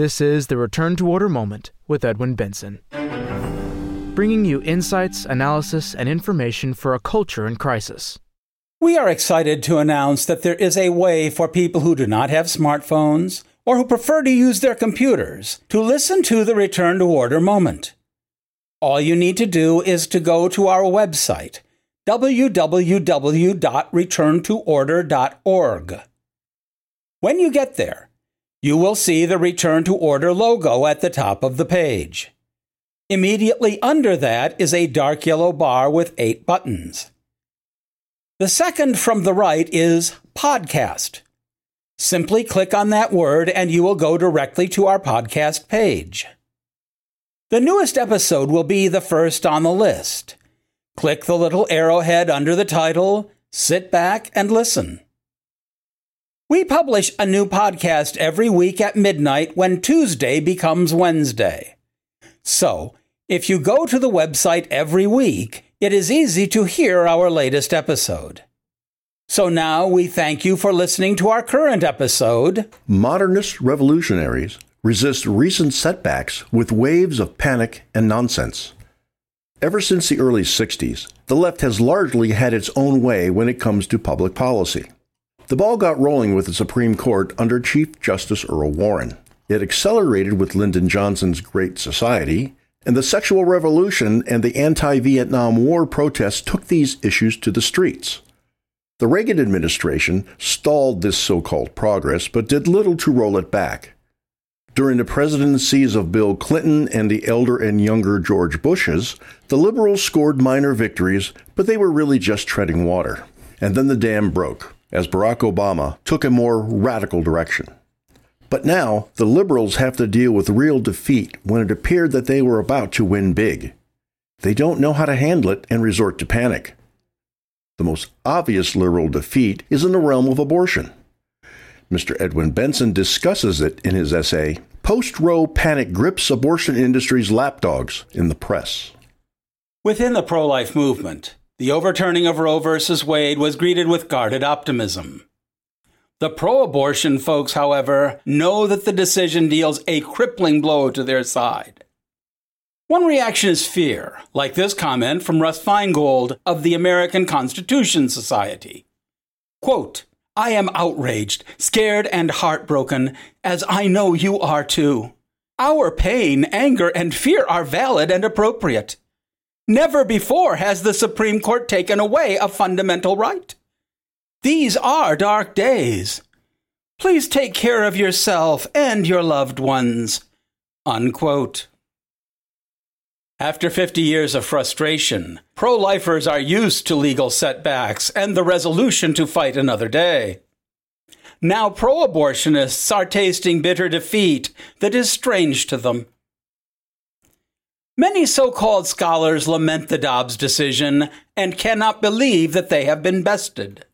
This is the Return to Order Moment with Edwin Benson. Bringing you insights, analysis, and information for a culture in crisis. We are excited to announce that there is a way for people who do not have smartphones or who prefer to use their computers to listen to the Return to Order Moment. All you need to do is to go to our website, www.returntoorder.org. When you get there, you will see the Return to Order logo at the top of the page. Immediately under that is a dark yellow bar with eight buttons. The second from the right is Podcast. Simply click on that word and you will go directly to our podcast page. The newest episode will be the first on the list. Click the little arrowhead under the title, sit back and listen. We publish a new podcast every week at midnight when Tuesday becomes Wednesday. So, if you go to the website every week, it is easy to hear our latest episode. So now we thank you for listening to our current episode. Modernist revolutionaries resist recent setbacks with waves of panic and nonsense. Ever since the early 60s, the left has largely had its own way when it comes to public policy. The ball got rolling with the Supreme Court under Chief Justice Earl Warren. It accelerated with Lyndon Johnson's Great Society, and the sexual revolution and the anti Vietnam War protests took these issues to the streets. The Reagan administration stalled this so called progress, but did little to roll it back. During the presidencies of Bill Clinton and the elder and younger George Bushes, the liberals scored minor victories, but they were really just treading water. And then the dam broke, as Barack Obama took a more radical direction. But now, the liberals have to deal with real defeat when it appeared that they were about to win big. They don't know how to handle it and resort to panic. The most obvious liberal defeat is in the realm of abortion. Mr. Edwin Benson discusses it in his essay, Post Roe Panic Grips Abortion Industry's Lapdogs in the Press. Within the pro life movement, the overturning of Roe v. Wade was greeted with guarded optimism. The pro abortion folks, however, know that the decision deals a crippling blow to their side. One reaction is fear, like this comment from Russ Feingold of the American Constitution Society. Quote, I am outraged, scared, and heartbroken, as I know you are too. Our pain, anger, and fear are valid and appropriate. Never before has the Supreme Court taken away a fundamental right. These are dark days. Please take care of yourself and your loved ones. Unquote. After 50 years of frustration, pro lifers are used to legal setbacks and the resolution to fight another day. Now, pro abortionists are tasting bitter defeat that is strange to them. Many so called scholars lament the Dobbs decision and cannot believe that they have been bested.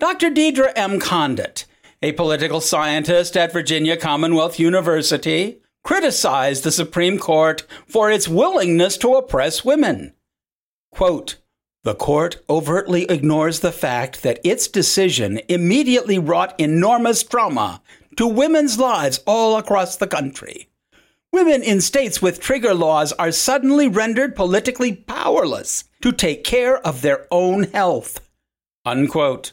Dr. Deirdre M. Condit, a political scientist at Virginia Commonwealth University, criticized the Supreme Court for its willingness to oppress women. Quote, the court overtly ignores the fact that its decision immediately wrought enormous trauma to women's lives all across the country. Women in states with trigger laws are suddenly rendered politically powerless to take care of their own health. Unquote.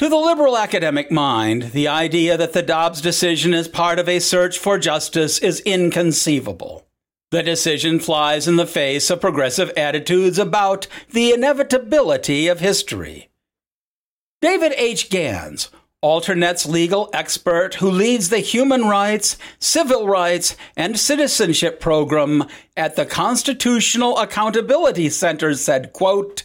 To the liberal academic mind, the idea that the Dobbs decision is part of a search for justice is inconceivable. The decision flies in the face of progressive attitudes about the inevitability of history. David H. Gans, Alternet's legal expert who leads the Human Rights, Civil Rights, and Citizenship program at the Constitutional Accountability Center, said, quote,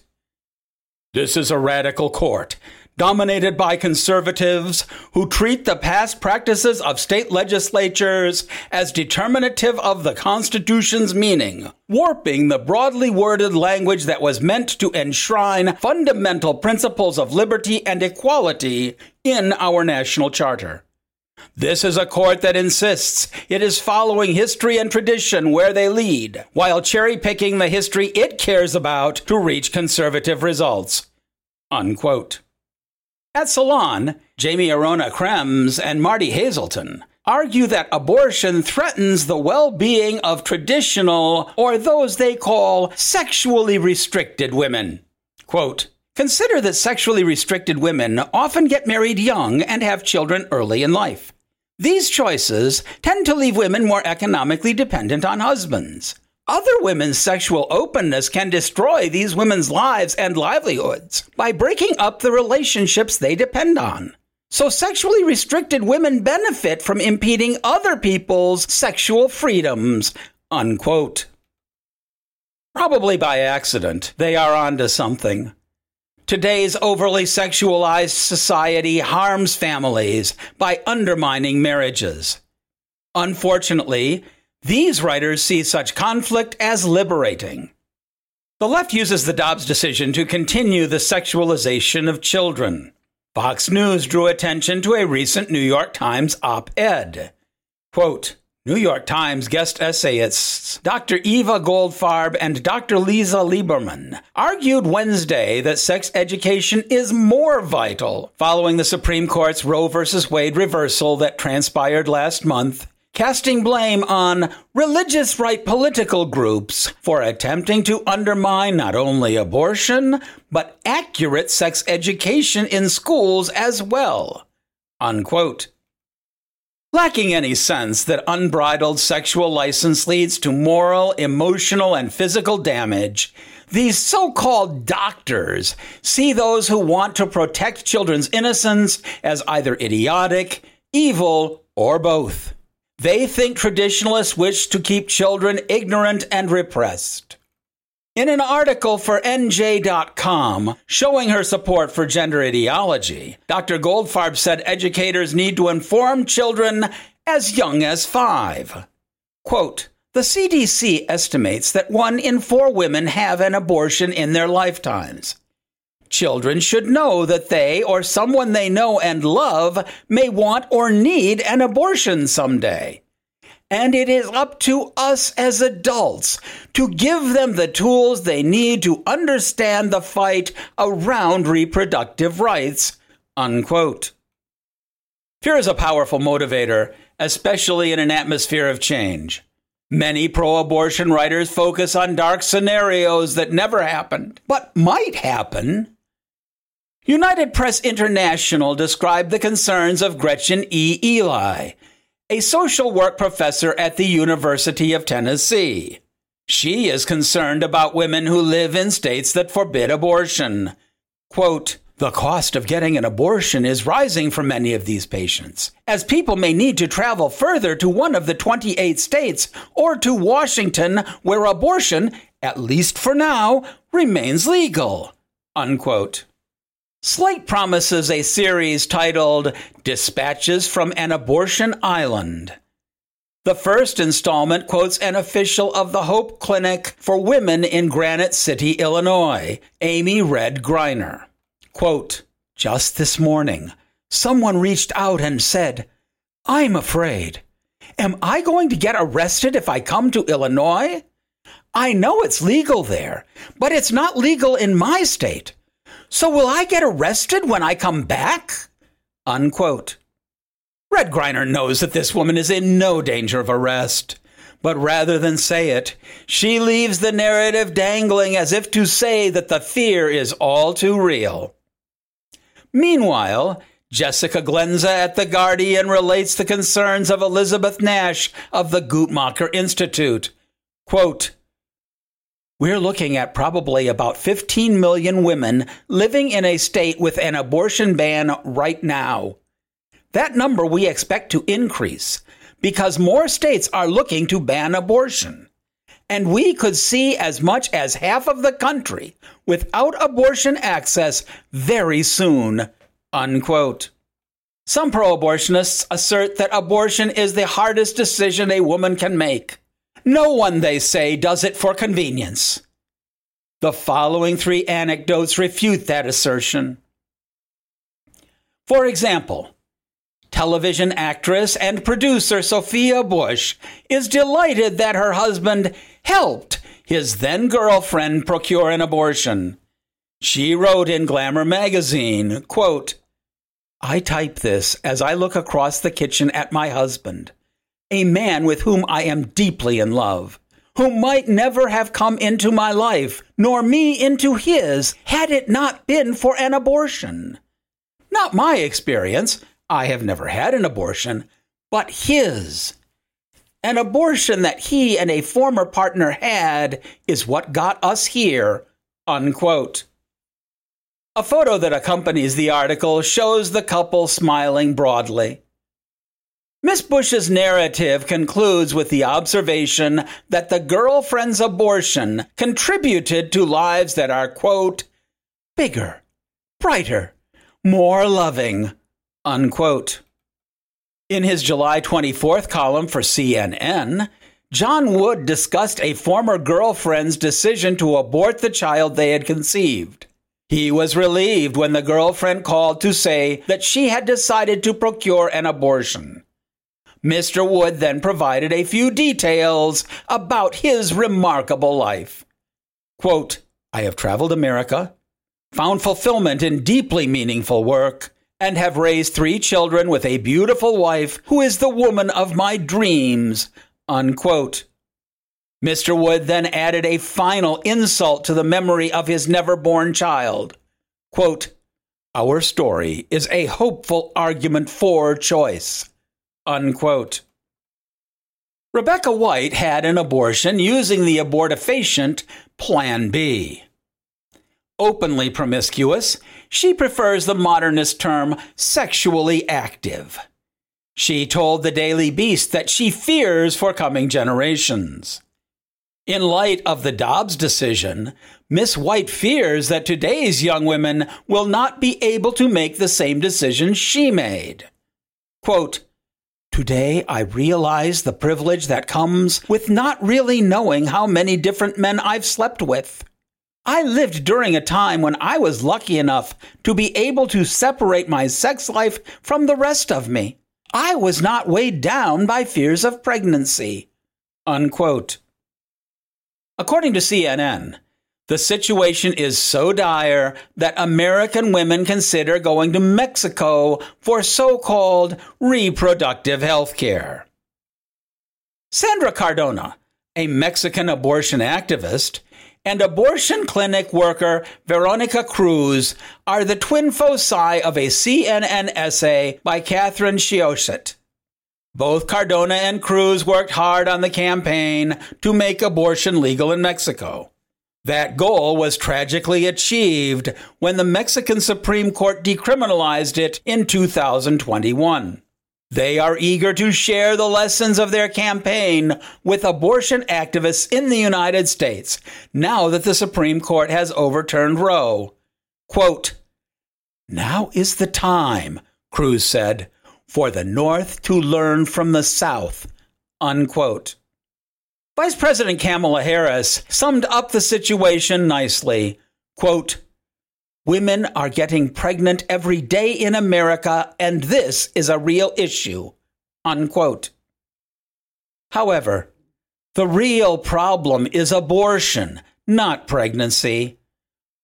This is a radical court dominated by conservatives who treat the past practices of state legislatures as determinative of the Constitution's meaning, warping the broadly worded language that was meant to enshrine fundamental principles of liberty and equality in our national charter. This is a court that insists it is following history and tradition where they lead, while cherry picking the history it cares about to reach conservative results. Unquote. At Salon, Jaimie Arona Krems and Martie Haselton, argue that abortion threatens the well being of traditional or those they call sexually restricted women. Quote, Consider that sexually restricted women often get married young and have children early in life. These choices tend to leave women more economically dependent on husbands. Other women's sexual openness can destroy these women's lives and livelihoods by breaking up the relationships they depend on. So, sexually restricted women benefit from impeding other people's sexual freedoms. Unquote. Probably by accident, they are onto something. Today's overly sexualized society harms families by undermining marriages. Unfortunately, these writers see such conflict as liberating. The left uses the Dobbs decision to continue the sexualization of children. Fox News drew attention to a recent New York Times op ed. Quote, New York Times guest essayists Dr. Eva Goldfarb and Dr. Lisa Lieberman argued Wednesday that sex education is more vital following the Supreme Court's Roe v. Wade reversal that transpired last month, casting blame on religious right political groups for attempting to undermine not only abortion, but accurate sex education in schools as well. Unquote. Lacking any sense that unbridled sexual license leads to moral, emotional, and physical damage, these so called doctors see those who want to protect children's innocence as either idiotic, evil, or both. They think traditionalists wish to keep children ignorant and repressed. In an article for NJ.com showing her support for gender ideology, Dr. Goldfarb said educators need to inform children as young as five. Quote, the CDC estimates that one in four women have an abortion in their lifetimes. Children should know that they or someone they know and love may want or need an abortion someday. And it is up to us as adults to give them the tools they need to understand the fight around reproductive rights. Unquote. Fear is a powerful motivator, especially in an atmosphere of change. Many pro abortion writers focus on dark scenarios that never happened, but might happen. United Press International described the concerns of Gretchen E. Ely a social work professor at the University of Tennessee. She is concerned about women who live in states that forbid abortion. Quote, the cost of getting an abortion is rising for many of these patients, as people may need to travel further to one of the 28 states or to Washington, where abortion, at least for now, remains legal. Unquote. Slate promises a series titled Dispatches from an Abortion Island. The first installment quotes an official of the Hope Clinic for Women in Granite City, Illinois, Amy Red Greiner. Quote, Just this morning, someone reached out and said, I'm afraid. Am I going to get arrested if I come to Illinois? I know it's legal there, but it's not legal in my state. So will I get arrested when I come back? Unquote. Red Greiner knows that this woman is in no danger of arrest. But rather than say it, she leaves the narrative dangling as if to say that the fear is all too real. Meanwhile, Jessica Glenza at The Guardian relates the concerns of Elizabeth Nash of the Guttmacher Institute. Quote, we're looking at probably about 15 million women living in a state with an abortion ban right now. That number we expect to increase because more states are looking to ban abortion. And we could see as much as half of the country without abortion access very soon. Unquote. Some pro abortionists assert that abortion is the hardest decision a woman can make. No one, they say, does it for convenience. The following three anecdotes refute that assertion. For example, television actress and producer Sophia Bush is delighted that her husband helped his then girlfriend procure an abortion. She wrote in Glamour magazine, quote, I type this as I look across the kitchen at my husband, a man with whom I am deeply in love, who might never have come into my life, nor me into his, had it not been for an abortion. Not my experience, I have never had an abortion, but his. An abortion that he and a former partner had is what got us here. Unquote. A photo that accompanies the article shows the couple smiling broadly. Miss Bush's narrative concludes with the observation that the girlfriend's abortion contributed to lives that are, quote, bigger, brighter, more loving, unquote. In his July 24th column for CNN, John Wood discussed a former girlfriend's decision to abort the child they had conceived. He was relieved when the girlfriend called to say that she had decided to procure an abortion. Mr. Wood then provided a few details about his remarkable life. Quote, I have traveled America, found fulfillment in deeply meaningful work, and have raised three children with a beautiful wife who is the woman of my dreams. Unquote. Mr. Wood then added a final insult to the memory of his never born child. Quote, Our story is a hopeful argument for choice. Unquote. Rebecca White had an abortion using the abortifacient Plan B. Openly promiscuous, she prefers the modernist term sexually active. She told the Daily Beast that she fears for coming generations. In light of the Dobbs decision, Miss White fears that today's young women will not be able to make the same decision she made. Quote, Today I realize the privilege that comes with not really knowing how many different men I've slept with. I lived during a time when I was lucky enough to be able to separate my sex life from the rest of me. I was not weighed down by fears of pregnancy. Unquote. According to CNN, the situation is so dire that American women consider going to Mexico for so called reproductive health care. Sandra Cardona, a Mexican abortion activist, and abortion clinic worker Veronica Cruz are the twin foci of a CNN essay by Catherine Shoichet. Both Cardona and Cruz worked hard on the campaign to make abortion legal in Mexico. That goal was tragically achieved when the Mexican Supreme Court decriminalized it in 2021. They are eager to share the lessons of their campaign with abortion activists in the United States now that the Supreme Court has overturned Roe. Quote, Now is the time, Cruz said, for the North to learn from the South. Unquote. Vice President Kamala Harris summed up the situation nicely. Quote, Women are getting pregnant every day in America, and this is a real issue. Unquote. However, the real problem is abortion, not pregnancy.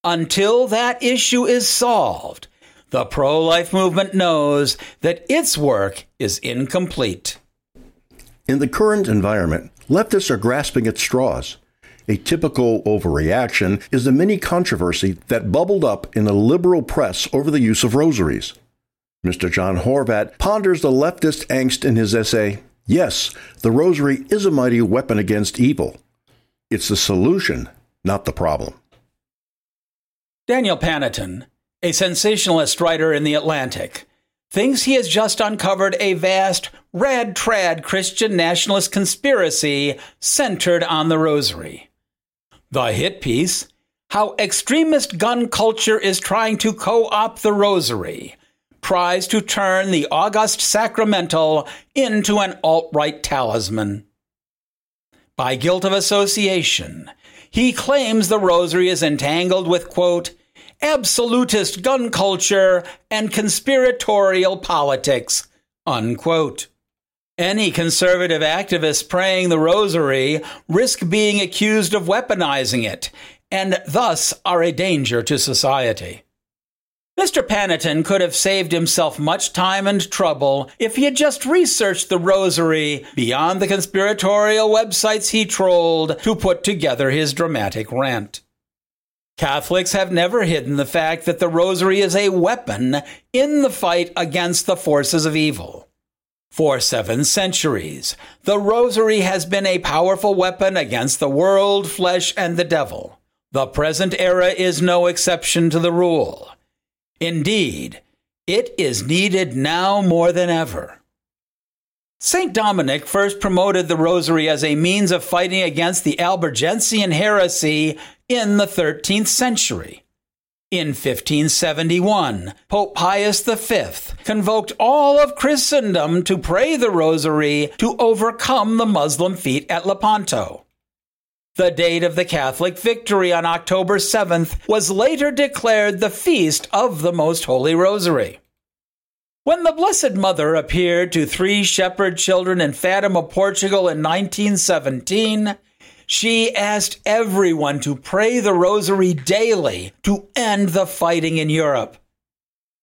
Until that issue is solved, the pro life movement knows that its work is incomplete. In the current environment, leftists are grasping at straws. A typical overreaction is the mini controversy that bubbled up in the liberal press over the use of rosaries. Mr. John Horvat ponders the leftist angst in his essay, Yes, the rosary is a mighty weapon against evil. It's the solution, not the problem. Daniel Panneton, a sensationalist writer in The Atlantic, thinks he has just uncovered a vast, red trad Christian nationalist conspiracy centered on the rosary. The hit piece How Extremist Gun Culture is Trying to Co opt the Rosary tries to turn the august sacramental into an alt right talisman. By guilt of association, he claims the rosary is entangled with, quote, absolutist gun culture and conspiratorial politics, unquote. Any conservative activist praying the rosary risk being accused of weaponizing it and thus are a danger to society. Mr. Panneton could have saved himself much time and trouble if he had just researched the rosary beyond the conspiratorial websites he trolled to put together his dramatic rant. Catholics have never hidden the fact that the rosary is a weapon in the fight against the forces of evil. For seven centuries, the rosary has been a powerful weapon against the world, flesh, and the devil. The present era is no exception to the rule. Indeed, it is needed now more than ever. St. Dominic first promoted the rosary as a means of fighting against the Albigensian heresy in the 13th century. In 1571, Pope Pius V convoked all of Christendom to pray the rosary to overcome the Muslim feat at Lepanto. The date of the Catholic victory on October 7th was later declared the feast of the Most Holy Rosary. When the Blessed Mother appeared to three shepherd children in Fatima, Portugal in 1917, she asked everyone to pray the Rosary daily to end the fighting in Europe.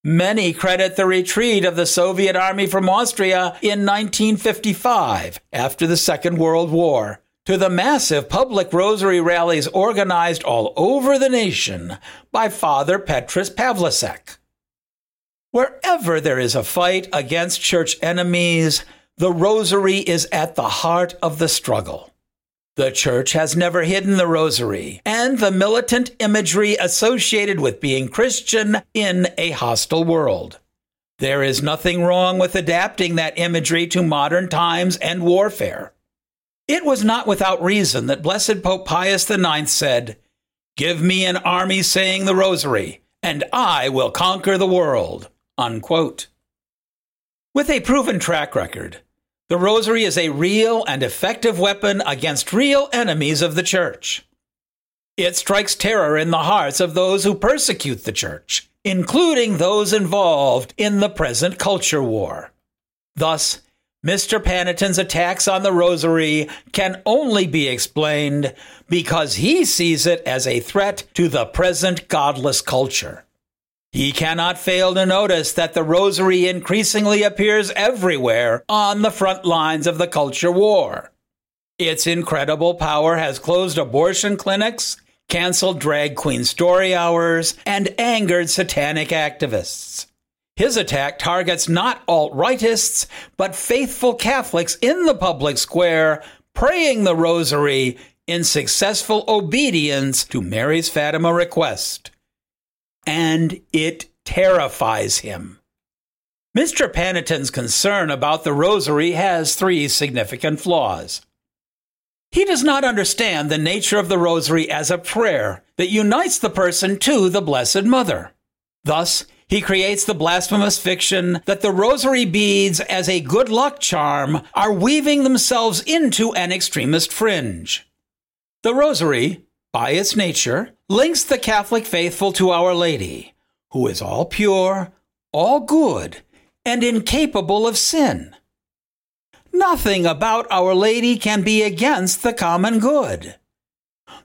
Many credit the retreat of the Soviet army from Austria in 1955 after the Second World War to the massive public rosary rallies organized all over the nation by Father Petrus Pavlicek. Wherever there is a fight against church enemies, the rosary is at the heart of the struggle. The church has never hidden the rosary and the militant imagery associated with being Christian in a hostile world. There is nothing wrong with adapting that imagery to modern times and warfare. It was not without reason that Blessed Pope Pius IX said, Give me an army saying the rosary, and I will conquer the world. Unquote. With a proven track record, the rosary is a real and effective weapon against real enemies of the church. It strikes terror in the hearts of those who persecute the church, including those involved in the present culture war. Thus, Mr. Panneton's attacks on the rosary can only be explained because he sees it as a threat to the present godless culture. He cannot fail to notice that the rosary increasingly appears everywhere on the front lines of the culture war. Its incredible power has closed abortion clinics, canceled drag queen story hours, and angered satanic activists. His attack targets not alt rightists, but faithful Catholics in the public square praying the rosary in successful obedience to Mary's Fatima request. And it terrifies him. Mr. Panneton's concern about the rosary has three significant flaws. He does not understand the nature of the rosary as a prayer that unites the person to the Blessed Mother. Thus, he creates the blasphemous fiction that the rosary beads, as a good luck charm, are weaving themselves into an extremist fringe. The rosary, by its nature, links the Catholic faithful to Our Lady, who is all pure, all good, and incapable of sin. Nothing about Our Lady can be against the common good.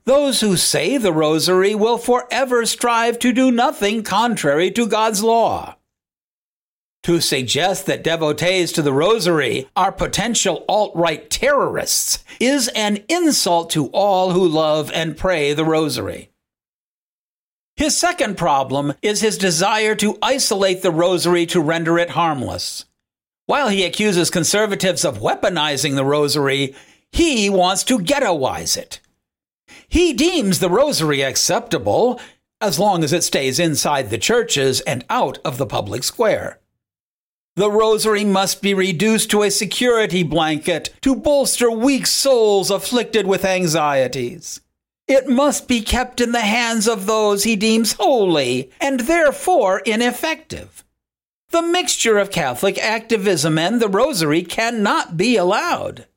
Those who say the rosary will forever strive to do nothing contrary to God's law. To suggest that devotees to the rosary are potential alt right terrorists is an insult to all who love and pray the rosary. His second problem is his desire to isolate the rosary to render it harmless. While he accuses conservatives of weaponizing the rosary, he wants to ghettoize it. He deems the rosary acceptable as long as it stays inside the churches and out of the public square. The rosary must be reduced to a security blanket to bolster weak souls afflicted with anxieties. It must be kept in the hands of those he deems holy and therefore ineffective. The mixture of Catholic activism and the rosary cannot be allowed.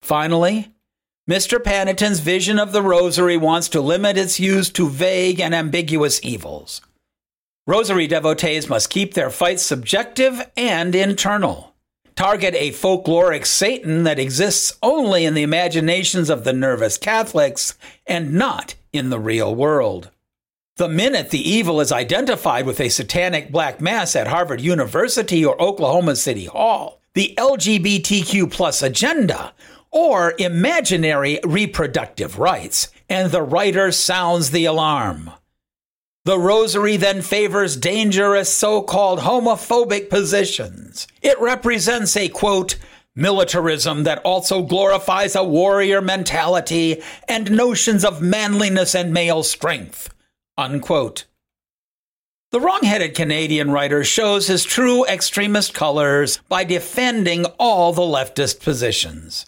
Finally, Mr. Panneton's vision of the rosary wants to limit its use to vague and ambiguous evils. Rosary devotees must keep their fights subjective and internal. Target a folkloric Satan that exists only in the imaginations of the nervous Catholics and not in the real world. The minute the evil is identified with a satanic black mass at Harvard University or Oklahoma City Hall, the LGBTQ plus agenda, or imaginary reproductive rights, and the writer sounds the alarm. The rosary then favors dangerous so called homophobic positions. It represents a quote, militarism that also glorifies a warrior mentality and notions of manliness and male strength. Unquote. The wrong-headed Canadian writer shows his true extremist colors by defending all the leftist positions.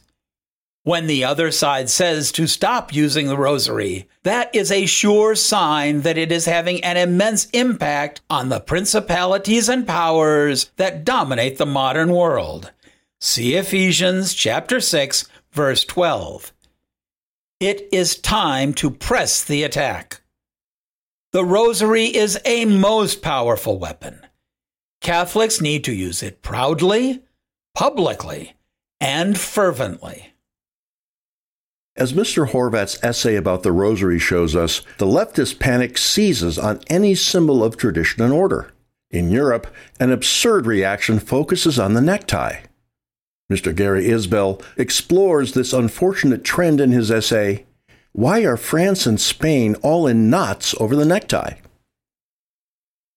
When the other side says to stop using the rosary, that is a sure sign that it is having an immense impact on the principalities and powers that dominate the modern world. See Ephesians chapter 6 verse 12. It is time to press the attack. The rosary is a most powerful weapon. Catholics need to use it proudly, publicly, and fervently. As Mr. Horvat's essay about the rosary shows us, the leftist panic seizes on any symbol of tradition and order. In Europe, an absurd reaction focuses on the necktie. Mr. Gary Isbell explores this unfortunate trend in his essay, Why Are France and Spain All in Knots Over the Necktie?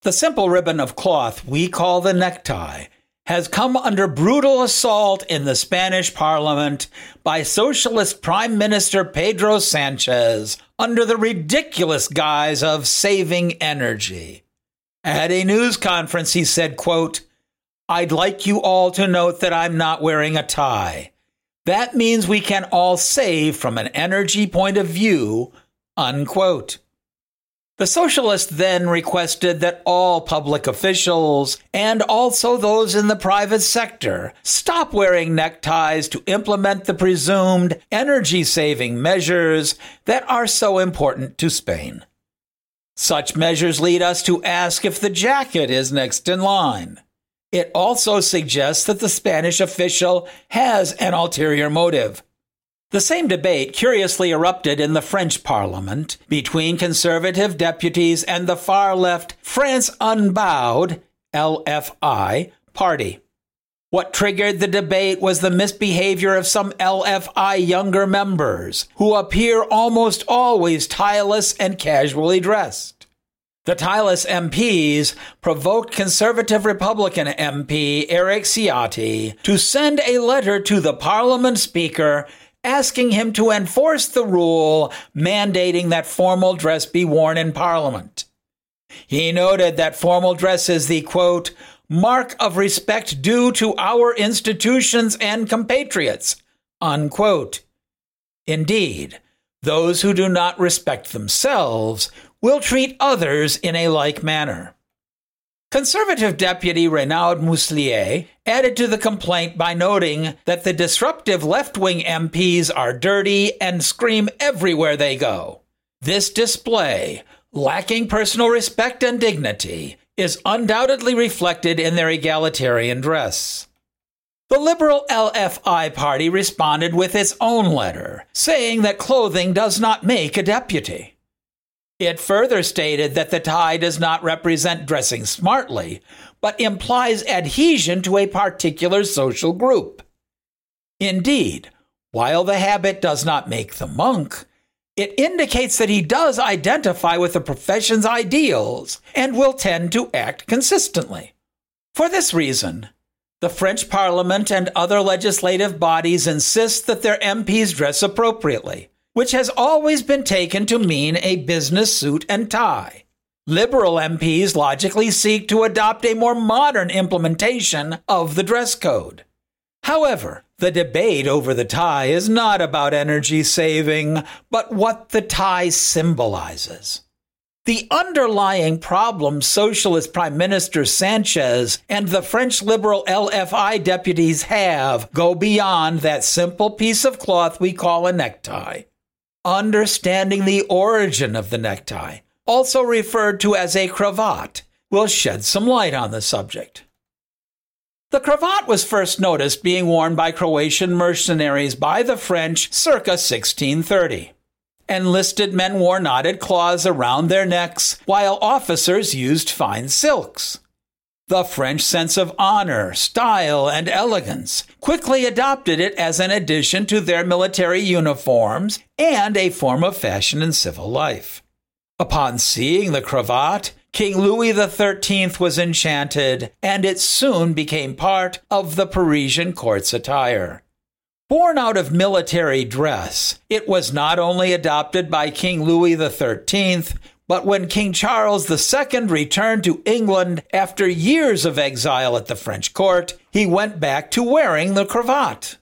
The simple ribbon of cloth we call the necktie has come under brutal assault in the Spanish parliament by Socialist Prime Minister Pedro Sanchez under the ridiculous guise of saving energy. At a news conference, he said, quote, I'd like you all to note that I'm not wearing a tie. That means we can all save from an energy point of view, unquote. The socialists then requested that all public officials and also those in the private sector stop wearing neckties to implement the presumed energy saving measures that are so important to Spain. Such measures lead us to ask if the jacket is next in line. It also suggests that the Spanish official has an ulterior motive. The same debate curiously erupted in the French Parliament between conservative deputies and the far left France Unbowed LFI party. What triggered the debate was the misbehavior of some LFI younger members, who appear almost always tireless and casually dressed. The tireless MPs provoked conservative Republican MP Eric Ciotti to send a letter to the Parliament Speaker asking him to enforce the rule mandating that formal dress be worn in Parliament. He noted that formal dress is the quote, mark of respect due to our institutions and compatriots, unquote. Indeed, those who do not respect themselves will treat others in a like manner. Conservative Deputy Renaud Muselier added to the complaint by noting that the disruptive left wing MPs are dirty and scream everywhere they go. This display, lacking personal respect and dignity, is undoubtedly reflected in their egalitarian dress. The Liberal LFI party responded with its own letter, saying that clothing does not make a deputy. It further stated that the tie does not represent dressing smartly, but implies adhesion to a particular social group. Indeed, while the habit does not make the monk, it indicates that he does identify with the profession's ideals and will tend to act consistently. For this reason, the French Parliament and other legislative bodies insist that their MPs dress appropriately which has always been taken to mean a business suit and tie. Liberal MPs logically seek to adopt a more modern implementation of the dress code. However, the debate over the tie is not about energy saving, but what the tie symbolizes. The underlying problem Socialist Prime Minister Sanchez and the French Liberal LFI deputies have go beyond that simple piece of cloth we call a necktie understanding the origin of the necktie, also referred to as a cravat, will shed some light on the subject. The cravat was first noticed being worn by Croatian mercenaries by the French circa 1630. Enlisted men wore knotted cloths around their necks, while officers used fine silks. The French sense of honor, style, and elegance quickly adopted it as an addition to their military uniforms and a form of fashion in civil life. Upon seeing the cravat, King Louis XIII was enchanted, and it soon became part of the Parisian court's attire. Born out of military dress, it was not only adopted by King Louis XIII, but when King Charles II returned to England after years of exile at the French court, he went back to wearing the cravat.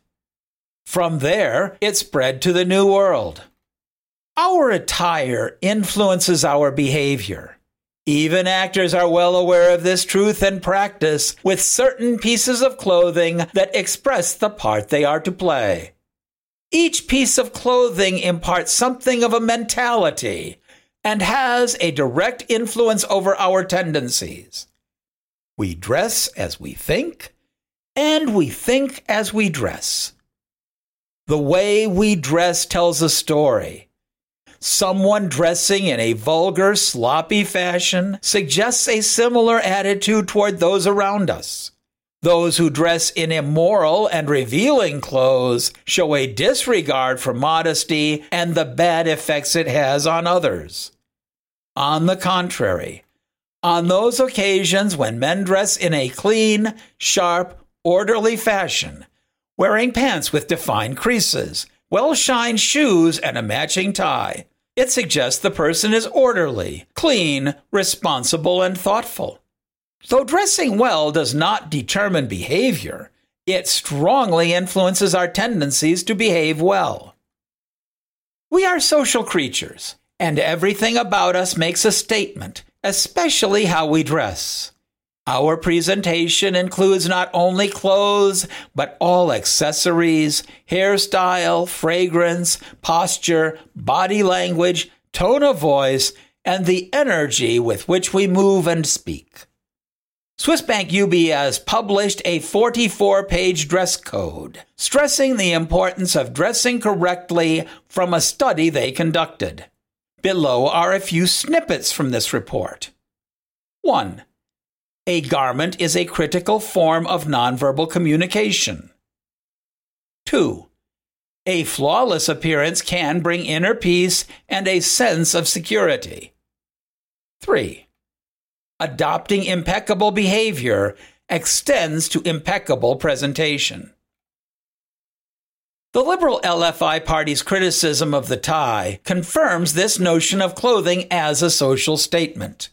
From there, it spread to the New World. Our attire influences our behavior. Even actors are well aware of this truth and practice with certain pieces of clothing that express the part they are to play. Each piece of clothing imparts something of a mentality, and has a direct influence over our tendencies. We dress as we think, and we think as we dress. The way we dress tells a story. Someone dressing in a vulgar, sloppy fashion suggests a similar attitude toward those around us. Those who dress in immoral and revealing clothes show a disregard for modesty and the bad effects it has on others. On the contrary, on those occasions when men dress in a clean, sharp, orderly fashion, wearing pants with defined creases, well shined shoes, and a matching tie, it suggests the person is orderly, clean, responsible, and thoughtful. Though dressing well does not determine behavior, it strongly influences our tendencies to behave well. We are social creatures and everything about us makes a statement, especially how we dress. Our presentation includes not only clothes, but all accessories, hairstyle, fragrance, posture, body language, tone of voice, and the energy with which we move and speak. Swiss Bank UBS published a 44 page dress code, stressing the importance of dressing correctly from a study they conducted. Below are a few snippets from this report. 1. A garment is a critical form of nonverbal communication. 2. A flawless appearance can bring inner peace and a sense of security. 3. Adopting impeccable behavior extends to impeccable presentation. The Liberal LFI Party's criticism of the tie confirms this notion of clothing as a social statement.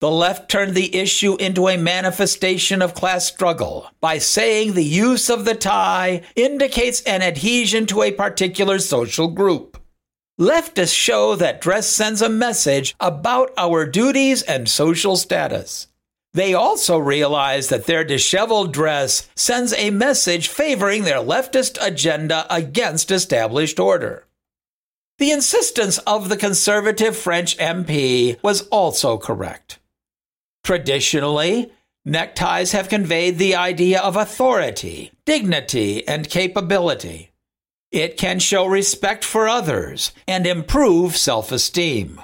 The left turned the issue into a manifestation of class struggle by saying the use of the tie indicates an adhesion to a particular social group. Leftists show that dress sends a message about our duties and social status. They also realize that their disheveled dress sends a message favoring their leftist agenda against established order. The insistence of the conservative French MP was also correct. Traditionally, neckties have conveyed the idea of authority, dignity, and capability. It can show respect for others and improve self esteem.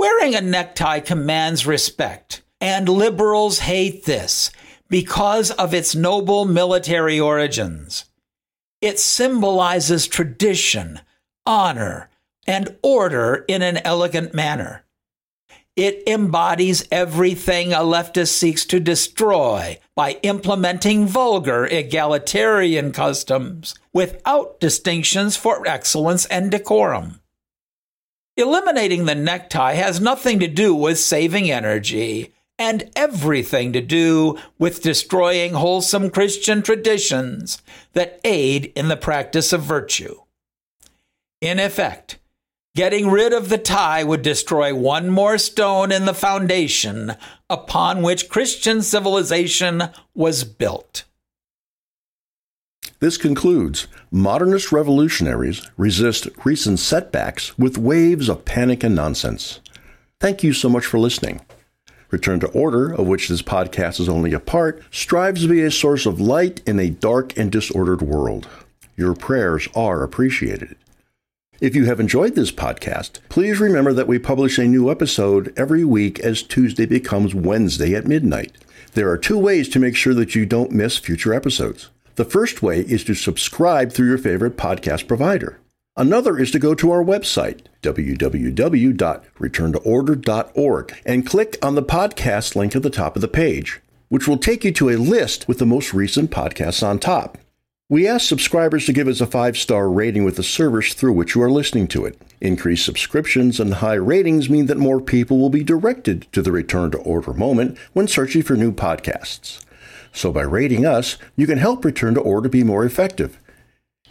Wearing a necktie commands respect, and liberals hate this because of its noble military origins. It symbolizes tradition, honor, and order in an elegant manner. It embodies everything a leftist seeks to destroy by implementing vulgar egalitarian customs without distinctions for excellence and decorum. Eliminating the necktie has nothing to do with saving energy and everything to do with destroying wholesome Christian traditions that aid in the practice of virtue. In effect, getting rid of the tie would destroy one more stone in the foundation upon which Christian civilization was built. This concludes Modernist revolutionaries resist recent setbacks with waves of panic and nonsense. Thank you so much for listening. Return to Order, of which this podcast is only a part, strives to be a source of light in a dark and disordered world. Your prayers are appreciated. If you have enjoyed this podcast, please remember that we publish a new episode every week as Tuesday becomes Wednesday at midnight. There are two ways to make sure that you don't miss future episodes. The first way is to subscribe through your favorite podcast provider. Another is to go to our website, www.returntoorder.org, and click on the podcast link at the top of the page, which will take you to a list with the most recent podcasts on top. We ask subscribers to give us a five star rating with the service through which you are listening to it. Increased subscriptions and high ratings mean that more people will be directed to the Return to Order moment when searching for new podcasts. So by rating us, you can help Return to Order be more effective.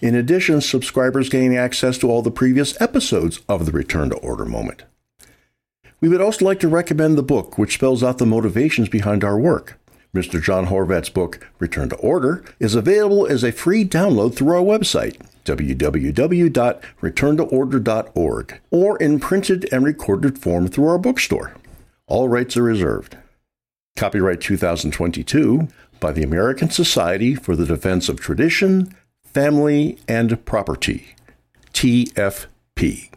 In addition, subscribers gain access to all the previous episodes of the Return to Order moment. We would also like to recommend the book, which spells out the motivations behind our work. Mr. John Horvat's book, Return to Order, is available as a free download through our website, www.returntoorder.org, or in printed and recorded form through our bookstore. All rights are reserved. Copyright 2022 by the American Society for the Defense of Tradition, Family, and Property, TFP.